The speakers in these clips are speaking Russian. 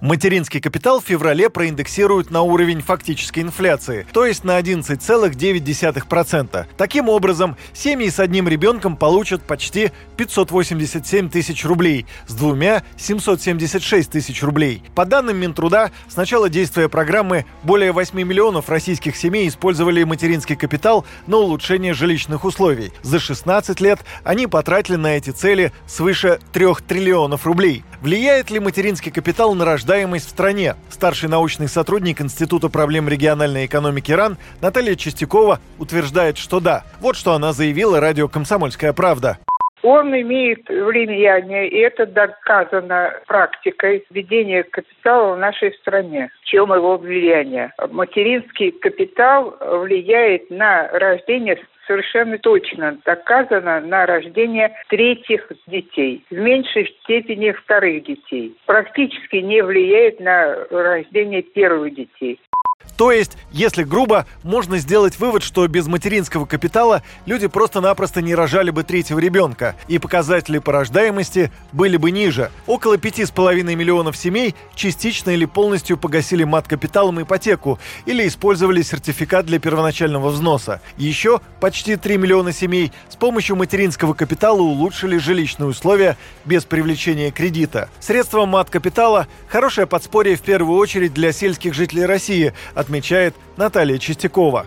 Материнский капитал в феврале проиндексируют на уровень фактической инфляции, то есть на 11,9%. Таким образом, семьи с одним ребенком получат почти 587 тысяч рублей, с двумя – 776 тысяч рублей. По данным Минтруда, с начала действия программы более 8 миллионов российских семей использовали материнский капитал на улучшение жилищных условий. За 16 лет они потратили на эти цели свыше 3 триллионов рублей. Влияет ли материнский капитал на рождаемость в стране? Старший научный сотрудник Института проблем региональной экономики РАН Наталья Чистякова утверждает, что да. Вот что она заявила радио «Комсомольская правда». Он имеет влияние, и это доказано практикой введения капитала в нашей стране. В чем его влияние? Материнский капитал влияет на рождение совершенно точно доказано на рождение третьих детей, в меньшей степени вторых детей. Практически не влияет на рождение первых детей. То есть, если грубо, можно сделать вывод, что без материнского капитала люди просто-напросто не рожали бы третьего ребенка, и показатели по рождаемости были бы ниже. Около 5,5 миллионов семей частично или полностью погасили мат-капиталом ипотеку или использовали сертификат для первоначального взноса. Еще почти 3 миллиона семей с помощью материнского капитала улучшили жилищные условия без привлечения кредита. Средства мат-капитала – хорошее подспорье в первую очередь для сельских жителей России – отмечает Наталья Чистякова.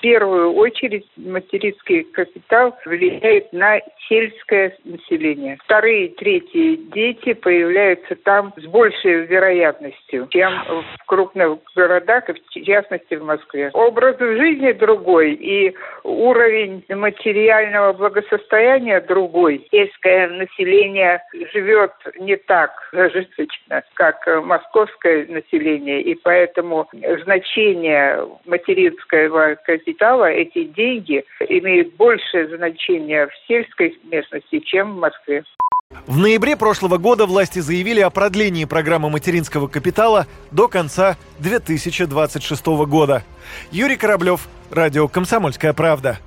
Первую очередь материнский капитал влияет на сельское население. Вторые, третьи дети появляются там с большей вероятностью, чем в крупных городах, и в частности в Москве. Образ жизни другой и уровень материального благосостояния другой. Сельское население живет не так зажиточно, как московское население, и поэтому значение материнского капитала, эти деньги имеют большее значение в сельской местности, чем в Москве. В ноябре прошлого года власти заявили о продлении программы материнского капитала до конца 2026 года. Юрий Кораблев, Радио «Комсомольская правда».